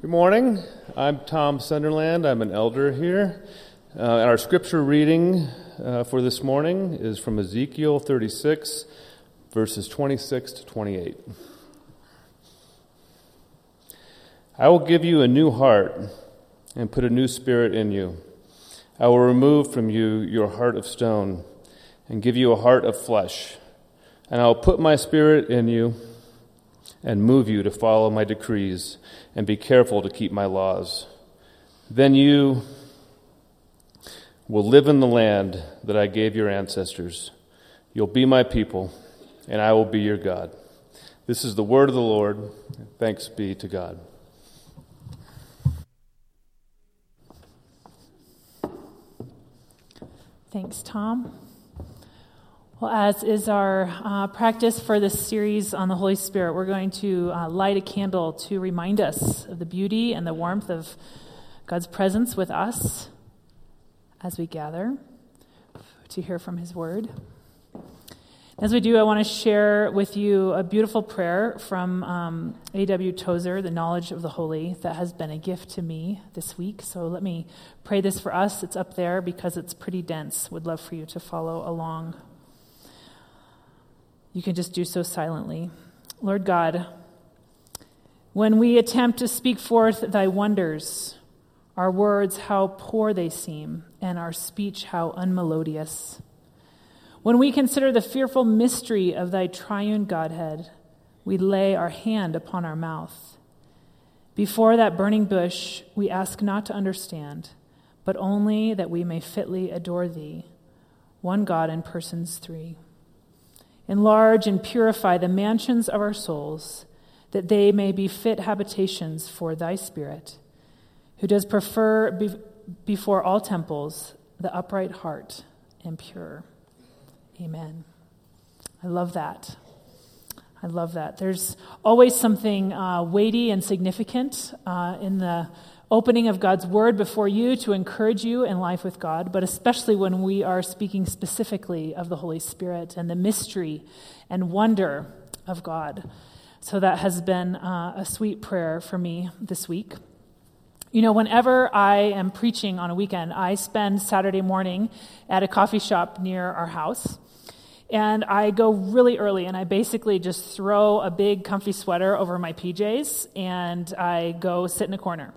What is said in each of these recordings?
Good morning. I'm Tom Sunderland. I'm an elder here. Uh, our scripture reading uh, for this morning is from Ezekiel 36, verses 26 to 28. I will give you a new heart and put a new spirit in you. I will remove from you your heart of stone and give you a heart of flesh. And I will put my spirit in you and move you to follow my decrees and be careful to keep my laws. Then you will live in the land that I gave your ancestors. You'll be my people, and I will be your God. This is the word of the Lord. Thanks be to God. Thanks, Tom. Well, as is our uh, practice for this series on the Holy Spirit, we're going to uh, light a candle to remind us of the beauty and the warmth of God's presence with us as we gather to hear from His Word. As we do, I want to share with you a beautiful prayer from um, A.W. Tozer, The Knowledge of the Holy, that has been a gift to me this week. So let me pray this for us. It's up there because it's pretty dense. Would love for you to follow along you can just do so silently. Lord God, when we attempt to speak forth thy wonders, our words, how poor they seem, and our speech, how unmelodious. When we consider the fearful mystery of thy triune Godhead, we lay our hand upon our mouth. Before that burning bush, we ask not to understand, but only that we may fitly adore thee, one God in persons three. Enlarge and purify the mansions of our souls, that they may be fit habitations for thy Spirit, who does prefer be- before all temples the upright heart and pure. Amen. I love that. I love that. There's always something uh, weighty and significant uh, in the opening of God's word before you to encourage you in life with God, but especially when we are speaking specifically of the Holy Spirit and the mystery and wonder of God. So that has been uh, a sweet prayer for me this week. You know, whenever I am preaching on a weekend, I spend Saturday morning at a coffee shop near our house. And I go really early and I basically just throw a big comfy sweater over my PJs and I go sit in a corner.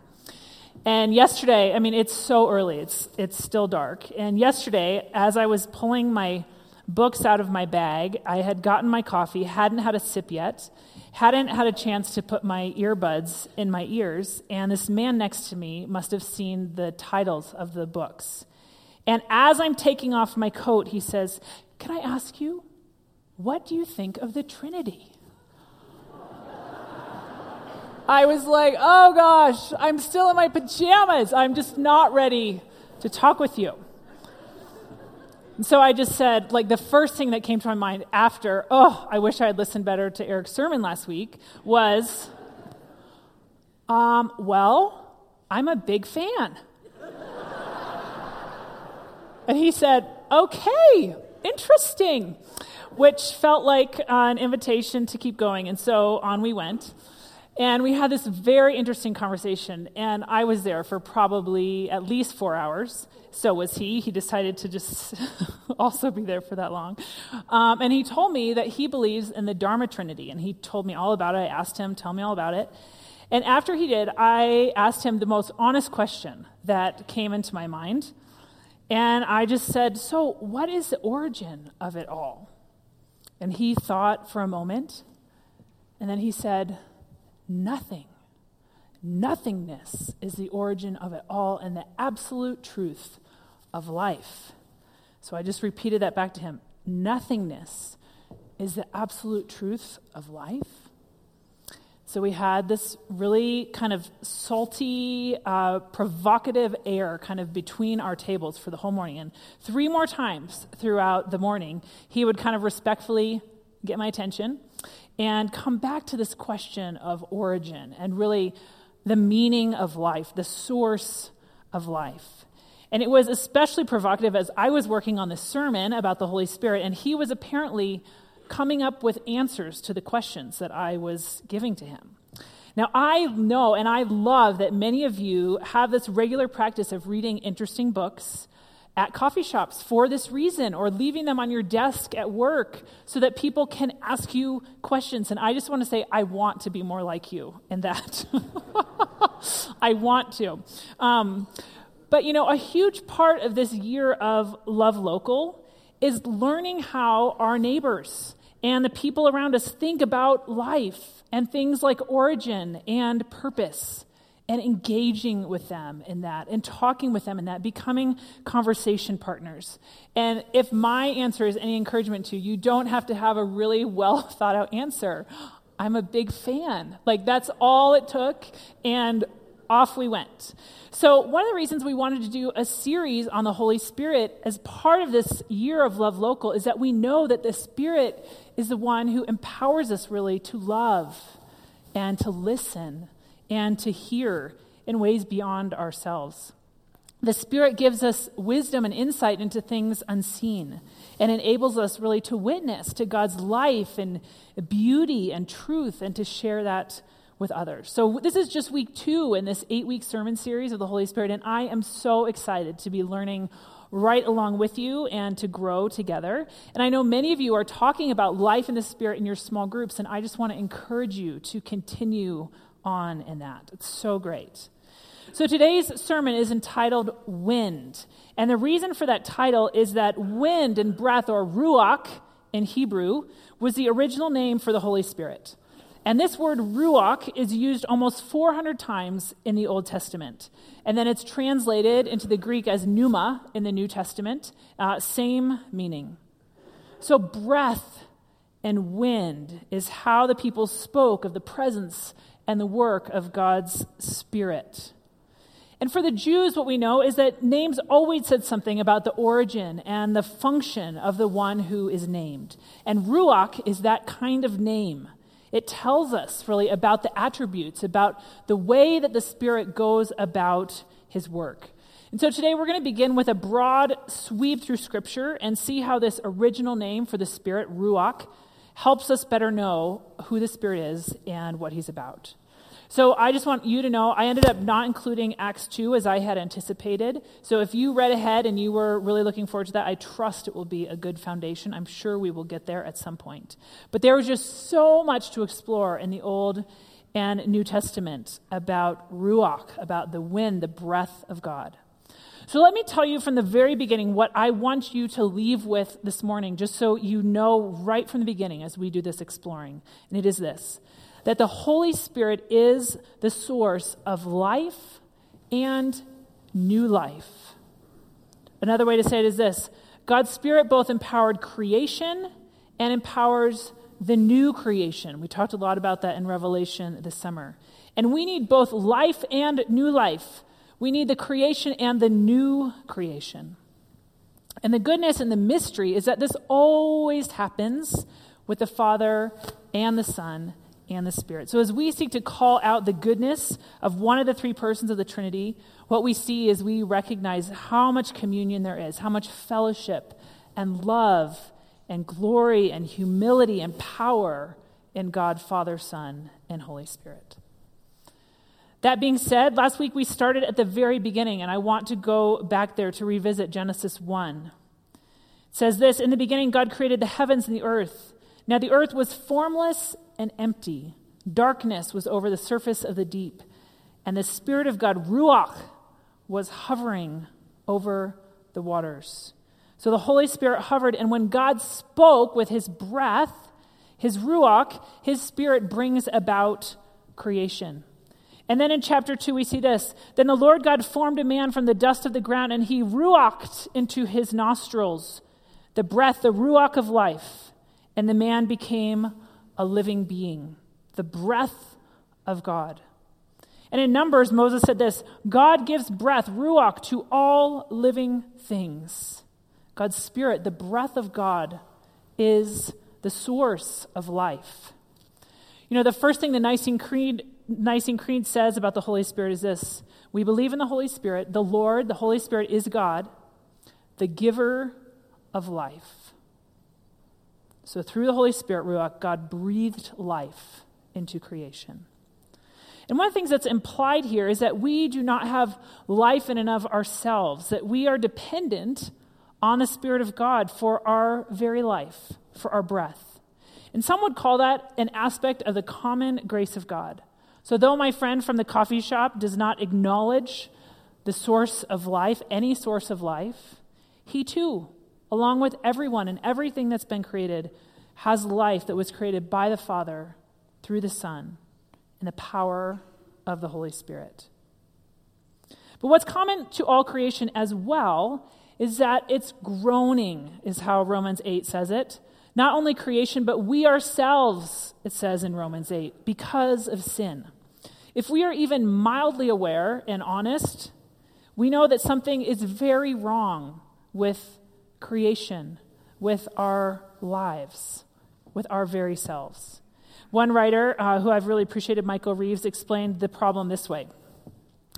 And yesterday, I mean, it's so early, it's, it's still dark. And yesterday, as I was pulling my books out of my bag, I had gotten my coffee, hadn't had a sip yet, hadn't had a chance to put my earbuds in my ears, and this man next to me must have seen the titles of the books. And as I'm taking off my coat, he says, Can I ask you, what do you think of the Trinity? I was like, oh gosh, I'm still in my pajamas. I'm just not ready to talk with you. And so I just said, like, the first thing that came to my mind after, oh, I wish I had listened better to Eric's sermon last week was, um, well, I'm a big fan. and he said, okay, interesting, which felt like an invitation to keep going. And so on we went. And we had this very interesting conversation, and I was there for probably at least four hours. So was he. He decided to just also be there for that long. Um, and he told me that he believes in the Dharma Trinity, and he told me all about it. I asked him, tell me all about it. And after he did, I asked him the most honest question that came into my mind. And I just said, So, what is the origin of it all? And he thought for a moment, and then he said, nothing. Nothingness is the origin of it all and the absolute truth of life. So I just repeated that back to him. Nothingness is the absolute truth of life. So we had this really kind of salty, uh, provocative air kind of between our tables for the whole morning. And three more times throughout the morning, he would kind of respectfully get my attention and come back to this question of origin and really the meaning of life, the source of life. And it was especially provocative as I was working on this sermon about the Holy Spirit, and he was apparently coming up with answers to the questions that I was giving to him. Now, I know and I love that many of you have this regular practice of reading interesting books at coffee shops for this reason or leaving them on your desk at work so that people can ask you questions. And I just want to say, I want to be more like you in that. I want to. Um, but you know, a huge part of this year of Love Local is learning how our neighbors and the people around us think about life and things like origin and purpose and engaging with them in that and talking with them in that, becoming conversation partners. And if my answer is any encouragement to you, you don't have to have a really well thought out answer. I'm a big fan. Like, that's all it took, and off we went. So, one of the reasons we wanted to do a series on the Holy Spirit as part of this year of Love Local is that we know that the Spirit is the one who empowers us really to love and to listen and to hear in ways beyond ourselves. The Spirit gives us wisdom and insight into things unseen and enables us really to witness to God's life and beauty and truth and to share that with others. So, this is just week two in this eight week sermon series of the Holy Spirit, and I am so excited to be learning right along with you and to grow together. And I know many of you are talking about life in the Spirit in your small groups, and I just want to encourage you to continue on in that. It's so great. So today's sermon is entitled Wind. And the reason for that title is that wind and breath, or ruach in Hebrew, was the original name for the Holy Spirit. And this word ruach is used almost 400 times in the Old Testament. And then it's translated into the Greek as pneuma in the New Testament, uh, same meaning. So, breath and wind is how the people spoke of the presence and the work of God's Spirit. And for the Jews, what we know is that names always said something about the origin and the function of the one who is named. And Ruach is that kind of name. It tells us really about the attributes, about the way that the Spirit goes about his work. And so today we're going to begin with a broad sweep through Scripture and see how this original name for the Spirit, Ruach, helps us better know who the Spirit is and what he's about. So I just want you to know I ended up not including Acts 2 as I had anticipated. So if you read ahead and you were really looking forward to that, I trust it will be a good foundation. I'm sure we will get there at some point. But there was just so much to explore in the Old and New Testament about Ruach, about the wind, the breath of God. So let me tell you from the very beginning what I want you to leave with this morning, just so you know right from the beginning as we do this exploring. And it is this that the Holy Spirit is the source of life and new life. Another way to say it is this God's Spirit both empowered creation and empowers the new creation. We talked a lot about that in Revelation this summer. And we need both life and new life. We need the creation and the new creation. And the goodness and the mystery is that this always happens with the Father and the Son and the Spirit. So, as we seek to call out the goodness of one of the three persons of the Trinity, what we see is we recognize how much communion there is, how much fellowship and love and glory and humility and power in God, Father, Son, and Holy Spirit. That being said, last week we started at the very beginning, and I want to go back there to revisit Genesis 1. It says this In the beginning, God created the heavens and the earth. Now the earth was formless and empty. Darkness was over the surface of the deep, and the Spirit of God, Ruach, was hovering over the waters. So the Holy Spirit hovered, and when God spoke with his breath, his Ruach, his Spirit brings about creation. And then in chapter 2, we see this. Then the Lord God formed a man from the dust of the ground, and he ruached into his nostrils the breath, the ruach of life, and the man became a living being, the breath of God. And in Numbers, Moses said this God gives breath, ruach, to all living things. God's Spirit, the breath of God, is the source of life. You know, the first thing the Nicene Creed, Nicene Creed says about the Holy Spirit is this We believe in the Holy Spirit. The Lord, the Holy Spirit, is God, the giver of life. So, through the Holy Spirit, Ruach, God breathed life into creation. And one of the things that's implied here is that we do not have life in and of ourselves, that we are dependent on the Spirit of God for our very life, for our breath. And some would call that an aspect of the common grace of God. So, though my friend from the coffee shop does not acknowledge the source of life, any source of life, he too, along with everyone and everything that's been created, has life that was created by the Father through the Son in the power of the Holy Spirit. But what's common to all creation as well is that it's groaning, is how Romans 8 says it. Not only creation, but we ourselves, it says in Romans 8, because of sin. If we are even mildly aware and honest, we know that something is very wrong with creation, with our lives, with our very selves. One writer uh, who I've really appreciated, Michael Reeves, explained the problem this way.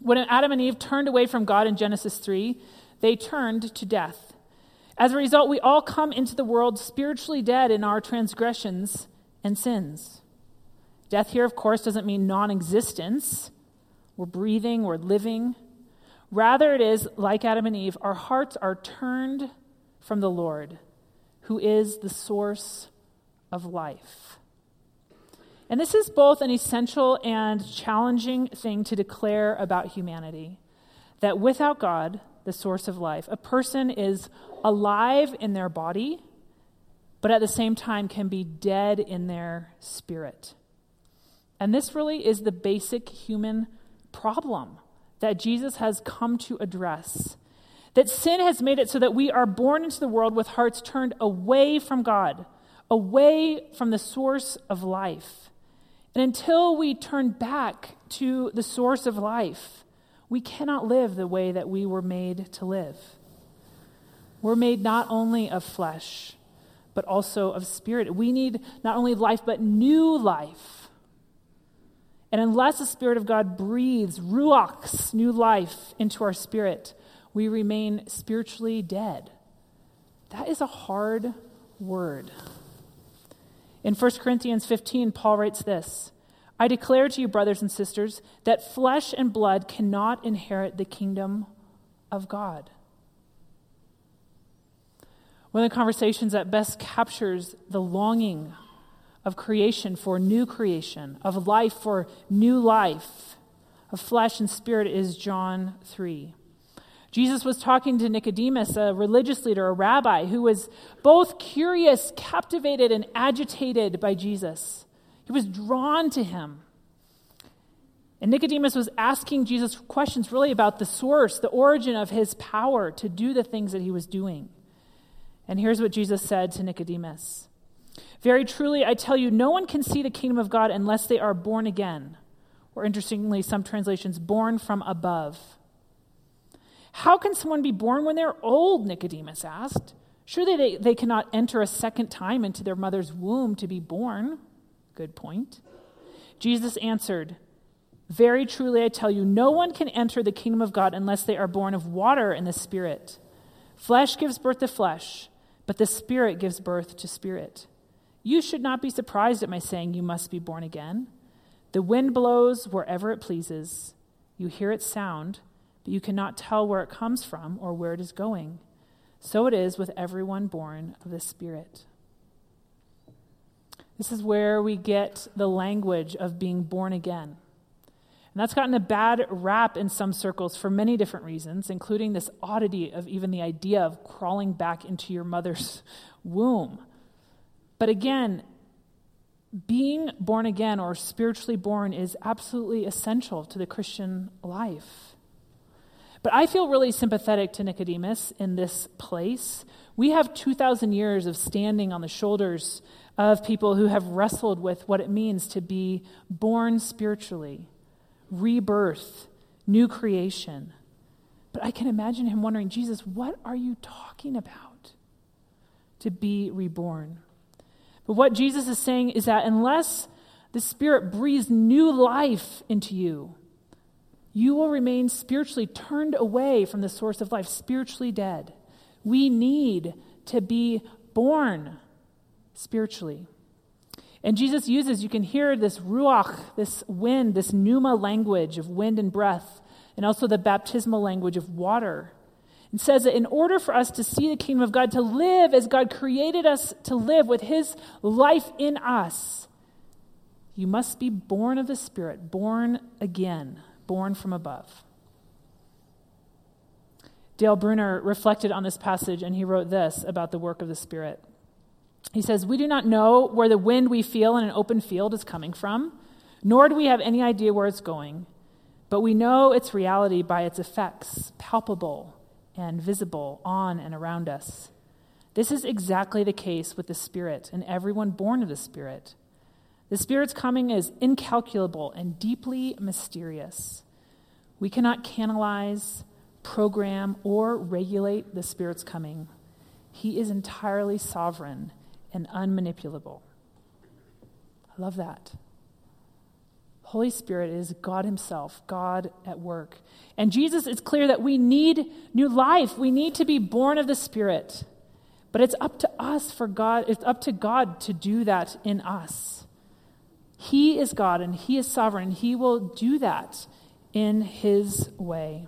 When Adam and Eve turned away from God in Genesis 3, they turned to death. As a result, we all come into the world spiritually dead in our transgressions and sins. Death here, of course, doesn't mean non existence. We're breathing, we're living. Rather, it is like Adam and Eve, our hearts are turned from the Lord, who is the source of life. And this is both an essential and challenging thing to declare about humanity that without God, the source of life, a person is alive in their body, but at the same time can be dead in their spirit. And this really is the basic human problem that Jesus has come to address. That sin has made it so that we are born into the world with hearts turned away from God, away from the source of life. And until we turn back to the source of life, we cannot live the way that we were made to live. We're made not only of flesh, but also of spirit. We need not only life, but new life. And unless the Spirit of God breathes, ruachs, new life into our spirit, we remain spiritually dead. That is a hard word. In 1 Corinthians 15, Paul writes this I declare to you, brothers and sisters, that flesh and blood cannot inherit the kingdom of God. One of the conversations that best captures the longing of creation for new creation, of life for new life, of flesh and spirit is John 3. Jesus was talking to Nicodemus, a religious leader, a rabbi, who was both curious, captivated, and agitated by Jesus. He was drawn to him. And Nicodemus was asking Jesus questions really about the source, the origin of his power to do the things that he was doing. And here's what Jesus said to Nicodemus very truly, I tell you, no one can see the kingdom of God unless they are born again. Or interestingly, some translations, born from above. How can someone be born when they're old? Nicodemus asked. Surely they, they cannot enter a second time into their mother's womb to be born. Good point. Jesus answered, Very truly, I tell you, no one can enter the kingdom of God unless they are born of water and the Spirit. Flesh gives birth to flesh, but the Spirit gives birth to spirit. You should not be surprised at my saying, You must be born again. The wind blows wherever it pleases. You hear its sound, but you cannot tell where it comes from or where it is going. So it is with everyone born of the Spirit. This is where we get the language of being born again. And that's gotten a bad rap in some circles for many different reasons, including this oddity of even the idea of crawling back into your mother's womb. But again, being born again or spiritually born is absolutely essential to the Christian life. But I feel really sympathetic to Nicodemus in this place. We have 2,000 years of standing on the shoulders of people who have wrestled with what it means to be born spiritually, rebirth, new creation. But I can imagine him wondering, Jesus, what are you talking about to be reborn? But what Jesus is saying is that unless the Spirit breathes new life into you, you will remain spiritually turned away from the source of life, spiritually dead. We need to be born spiritually. And Jesus uses, you can hear this ruach, this wind, this pneuma language of wind and breath, and also the baptismal language of water. It says that in order for us to see the kingdom of God, to live as God created us to live with his life in us, you must be born of the Spirit, born again, born from above. Dale Bruner reflected on this passage and he wrote this about the work of the Spirit. He says, We do not know where the wind we feel in an open field is coming from, nor do we have any idea where it's going, but we know its reality by its effects, palpable and visible on and around us. This is exactly the case with the Spirit and everyone born of the Spirit. The Spirit's coming is incalculable and deeply mysterious. We cannot canalize, program, or regulate the Spirit's coming. He is entirely sovereign and unmanipulable. I love that. Holy Spirit is God Himself, God at work. And Jesus, it's clear that we need new life. We need to be born of the Spirit. But it's up to us for God, it's up to God to do that in us. He is God and He is sovereign. He will do that in His way.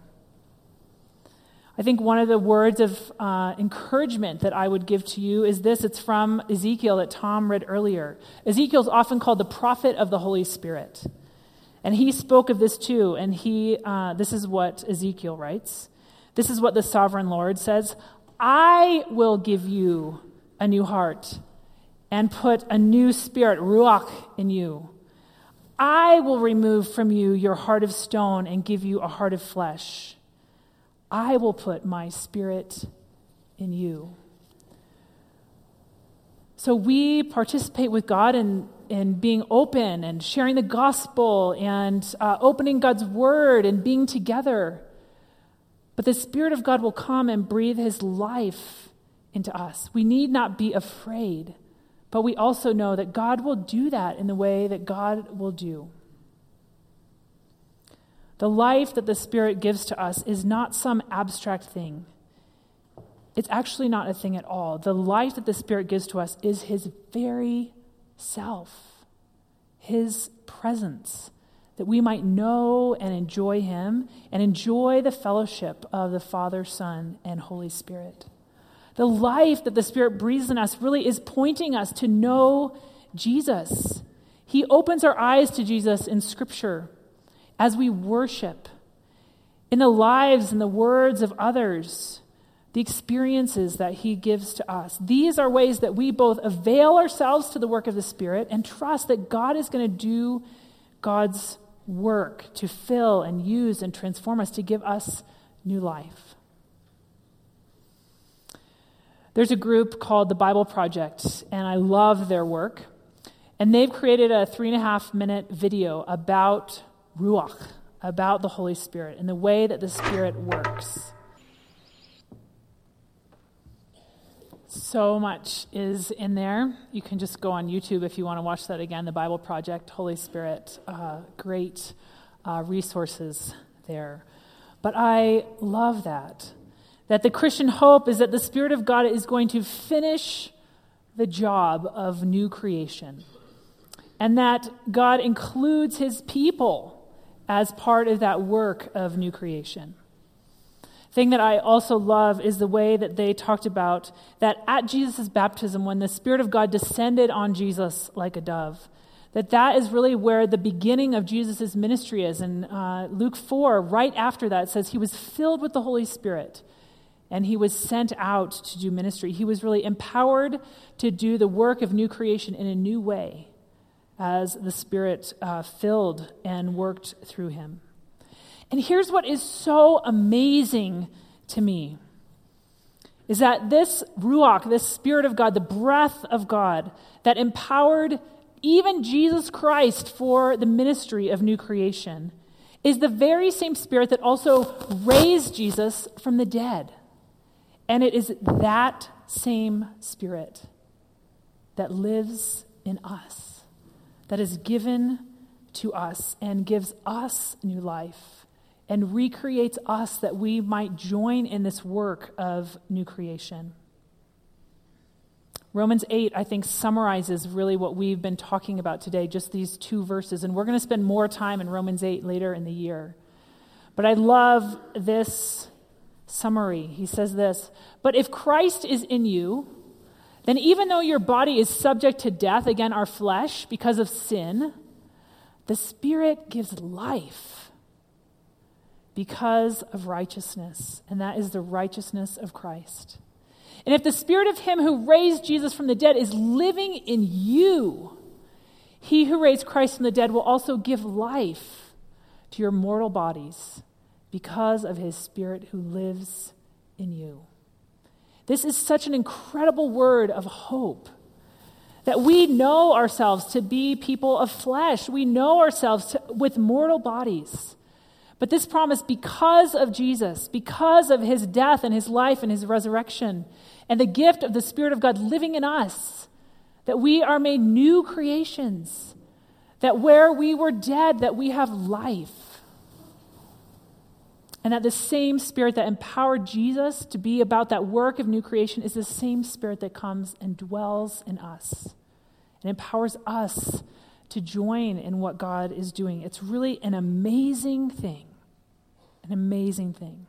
I think one of the words of uh, encouragement that I would give to you is this it's from Ezekiel that Tom read earlier. Ezekiel is often called the prophet of the Holy Spirit. And he spoke of this too, and he, uh, this is what Ezekiel writes. This is what the sovereign Lord says I will give you a new heart and put a new spirit, ruach, in you. I will remove from you your heart of stone and give you a heart of flesh. I will put my spirit in you. So we participate with God in, in being open and sharing the gospel and uh, opening God's word and being together. But the Spirit of God will come and breathe his life into us. We need not be afraid, but we also know that God will do that in the way that God will do. The life that the Spirit gives to us is not some abstract thing. It's actually not a thing at all. The life that the Spirit gives to us is His very self, His presence, that we might know and enjoy Him and enjoy the fellowship of the Father, Son, and Holy Spirit. The life that the Spirit breathes in us really is pointing us to know Jesus. He opens our eyes to Jesus in Scripture as we worship, in the lives and the words of others, the experiences that He gives to us. These are ways that we both avail ourselves to the work of the Spirit and trust that God is going to do God's work to fill and use and transform us to give us new life. There's a group called the Bible Project, and I love their work. And they've created a three and a half minute video about Ruach, about the Holy Spirit and the way that the Spirit works. So much is in there. You can just go on YouTube if you want to watch that again. The Bible Project, Holy Spirit, uh, great uh, resources there. But I love that. That the Christian hope is that the Spirit of God is going to finish the job of new creation. And that God includes his people as part of that work of new creation. Thing that I also love is the way that they talked about that at Jesus' baptism, when the Spirit of God descended on Jesus like a dove, that that is really where the beginning of Jesus' ministry is. And uh, Luke 4, right after that, says he was filled with the Holy Spirit and he was sent out to do ministry. He was really empowered to do the work of new creation in a new way as the Spirit uh, filled and worked through him. And here's what is so amazing to me is that this Ruach, this Spirit of God, the breath of God that empowered even Jesus Christ for the ministry of new creation, is the very same Spirit that also raised Jesus from the dead. And it is that same Spirit that lives in us that is given to us and gives us new life and recreates us that we might join in this work of new creation. Romans 8, I think, summarizes really what we've been talking about today, just these two verses. And we're going to spend more time in Romans 8 later in the year. But I love this summary. He says this But if Christ is in you, then even though your body is subject to death, again, our flesh, because of sin, the Spirit gives life because of righteousness, and that is the righteousness of Christ. And if the Spirit of Him who raised Jesus from the dead is living in you, He who raised Christ from the dead will also give life to your mortal bodies because of His Spirit who lives in you. This is such an incredible word of hope that we know ourselves to be people of flesh. We know ourselves to, with mortal bodies. But this promise, because of Jesus, because of his death and his life and his resurrection, and the gift of the Spirit of God living in us, that we are made new creations, that where we were dead, that we have life. And that the same spirit that empowered Jesus to be about that work of new creation is the same spirit that comes and dwells in us and empowers us to join in what God is doing. It's really an amazing thing. An amazing thing.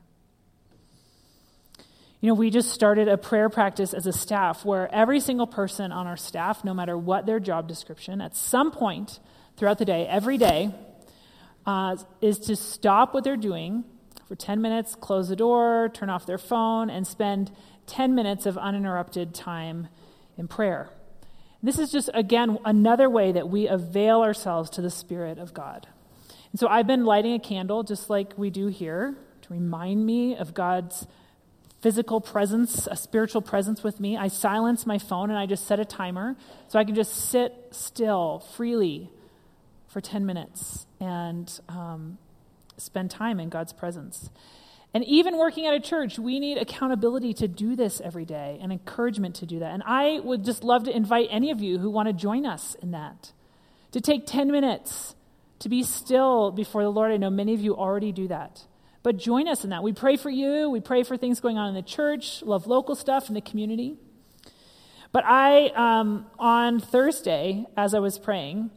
You know, we just started a prayer practice as a staff where every single person on our staff, no matter what their job description, at some point throughout the day, every day, uh, is to stop what they're doing for 10 minutes, close the door, turn off their phone, and spend 10 minutes of uninterrupted time in prayer. This is just, again, another way that we avail ourselves to the Spirit of God. And so I've been lighting a candle, just like we do here, to remind me of God's physical presence, a spiritual presence with me. I silence my phone and I just set a timer so I can just sit still freely for 10 minutes and um, spend time in God's presence. And even working at a church, we need accountability to do this every day and encouragement to do that. And I would just love to invite any of you who want to join us in that to take 10 minutes to be still before the Lord. I know many of you already do that. But join us in that. We pray for you. We pray for things going on in the church, love local stuff in the community. But I, um, on Thursday, as I was praying,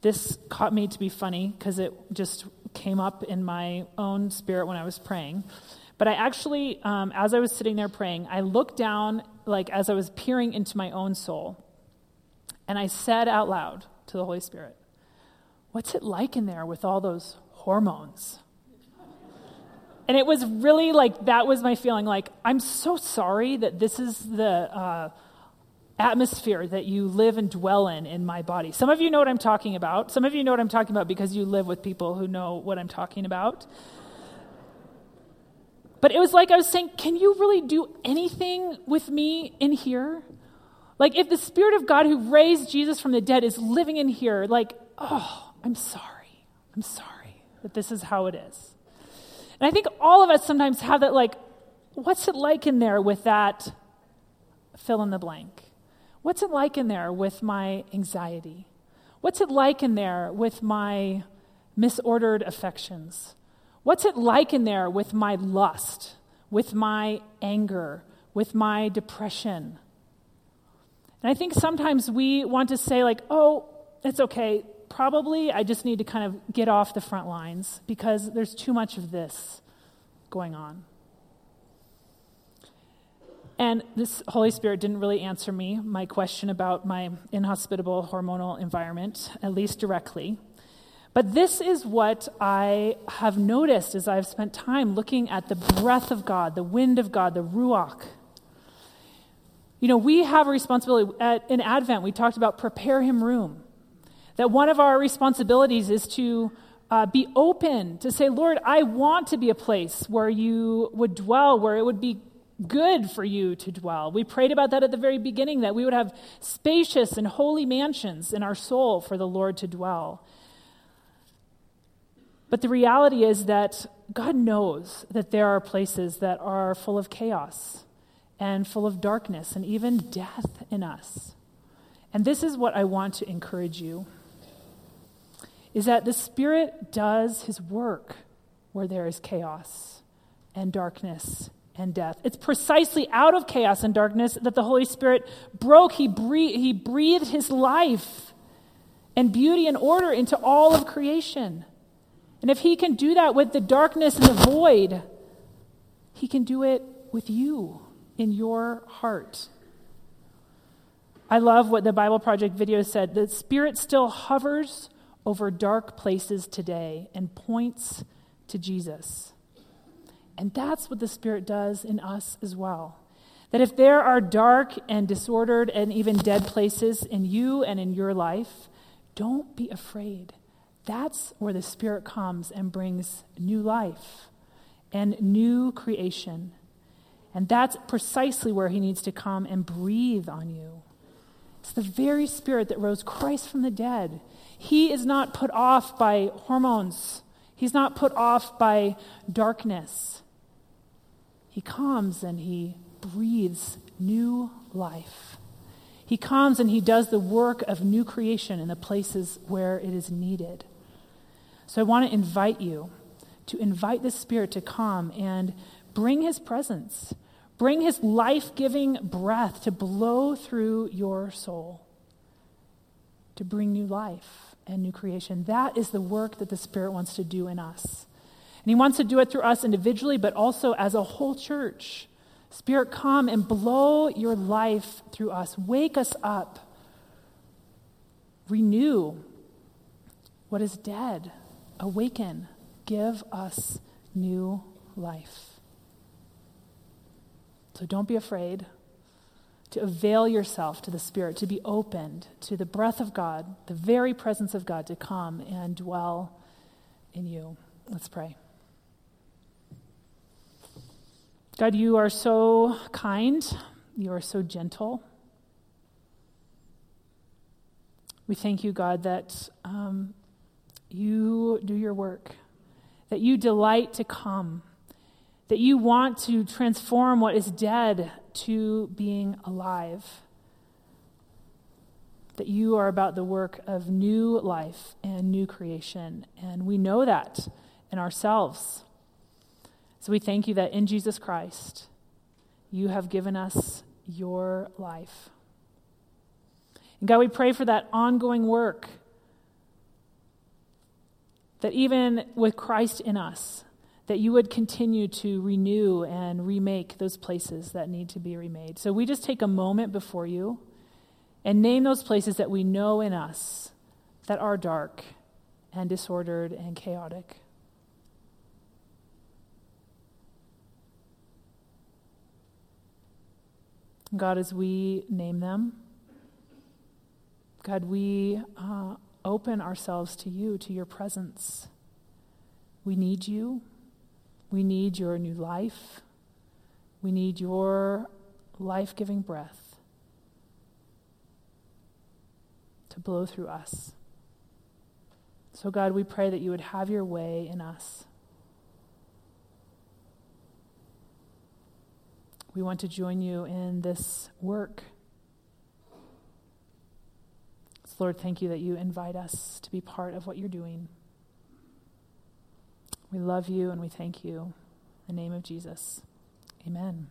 this caught me to be funny because it just came up in my own spirit when I was praying. But I actually, um, as I was sitting there praying, I looked down, like as I was peering into my own soul, and I said out loud to the Holy Spirit, What's it like in there with all those hormones? And it was really like, that was my feeling like, I'm so sorry that this is the. Uh, atmosphere that you live and dwell in in my body. Some of you know what I'm talking about. Some of you know what I'm talking about because you live with people who know what I'm talking about. But it was like I was saying, can you really do anything with me in here? Like, if the Spirit of God who raised Jesus from the dead is living in here, like, oh, I'm sorry. I'm sorry that this is how it is. And I think all of us sometimes have that, like, what's it like in there with that fill in the blank? What's it like in there with my anxiety? What's it like in there with my misordered affections? What's it like in there with my lust, with my anger, with my depression? And I think sometimes we want to say, like, oh, it's okay. Probably I just need to kind of get off the front lines because there's too much of this going on. And this Holy Spirit didn't really answer me my question about my inhospitable hormonal environment, at least directly. But this is what I have noticed as I've spent time looking at the breath of God, the wind of God, the Ruach. You know, we have a responsibility. At, in Advent, we talked about prepare Him room. That one of our responsibilities is to uh, be open, to say, Lord, I want to be a place where you would dwell, where it would be good for you to dwell. We prayed about that at the very beginning, that we would have spacious and holy mansions in our soul for the Lord to dwell. But the reality is that God knows that there are places that are full of chaos and full of darkness and even death in us. And this is what I want to encourage you is that the Spirit does his work where there is chaos and darkness and death. It's precisely out of chaos and darkness that the Holy Spirit broke. He breathed, he breathed his life and beauty and order into all of creation. And if he can do that with the darkness and the void, he can do it with you in your heart. I love what the Bible Project video said. The Spirit still hovers over dark places today and points to Jesus. And that's what the Spirit does in us as well. That if there are dark and disordered and even dead places in you and in your life, don't be afraid. That's where the Spirit comes and brings new life and new creation. And that's precisely where He needs to come and breathe on you. It's the very Spirit that rose Christ from the dead. He is not put off by hormones, He's not put off by darkness. He comes and He breathes new life. He comes and he does the work of new creation in the places where it is needed. So I want to invite you to invite the Spirit to come and bring his presence, bring his life giving breath to blow through your soul, to bring new life and new creation. That is the work that the Spirit wants to do in us. And he wants to do it through us individually, but also as a whole church. Spirit, come and blow your life through us. Wake us up. Renew what is dead. Awaken. Give us new life. So don't be afraid to avail yourself to the Spirit, to be opened to the breath of God, the very presence of God to come and dwell in you. Let's pray. God, you are so kind. You are so gentle. We thank you, God, that um, you do your work, that you delight to come, that you want to transform what is dead to being alive, that you are about the work of new life and new creation. And we know that in ourselves. So we thank you that in Jesus Christ, you have given us your life. And God, we pray for that ongoing work. That even with Christ in us, that you would continue to renew and remake those places that need to be remade. So we just take a moment before you and name those places that we know in us that are dark and disordered and chaotic. God, as we name them, God, we uh, open ourselves to you, to your presence. We need you. We need your new life. We need your life giving breath to blow through us. So, God, we pray that you would have your way in us. We want to join you in this work. So Lord, thank you that you invite us to be part of what you're doing. We love you and we thank you. In the name of Jesus, amen.